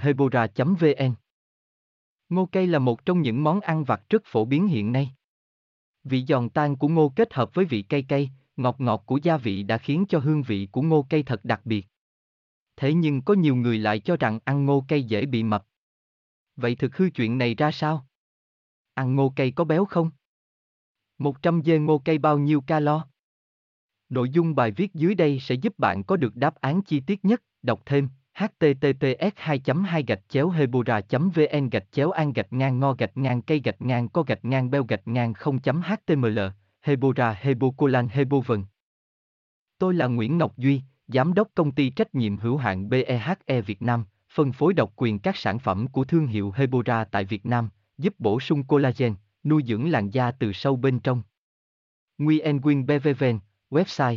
hebora vn ngô cây là một trong những món ăn vặt rất phổ biến hiện nay vị giòn tan của ngô kết hợp với vị cay cay ngọt ngọt của gia vị đã khiến cho hương vị của ngô cây thật đặc biệt thế nhưng có nhiều người lại cho rằng ăn ngô cây dễ bị mập. Vậy thực hư chuyện này ra sao? Ăn ngô cây có béo không? 100 dê ngô cây bao nhiêu calo? Nội dung bài viết dưới đây sẽ giúp bạn có được đáp án chi tiết nhất, đọc thêm https 2 2 gạch chéo hebora vn gạch chéo an gạch ngang ngo gạch ngang cây gạch ngang co gạch ngang beo gạch ngang 0 html hebora hebocolan hebovn tôi là nguyễn ngọc duy Giám đốc công ty trách nhiệm hữu hạn BEHE Việt Nam, phân phối độc quyền các sản phẩm của thương hiệu Hebora tại Việt Nam, giúp bổ sung collagen, nuôi dưỡng làn da từ sâu bên trong. Nguyen Quyên BVVN, website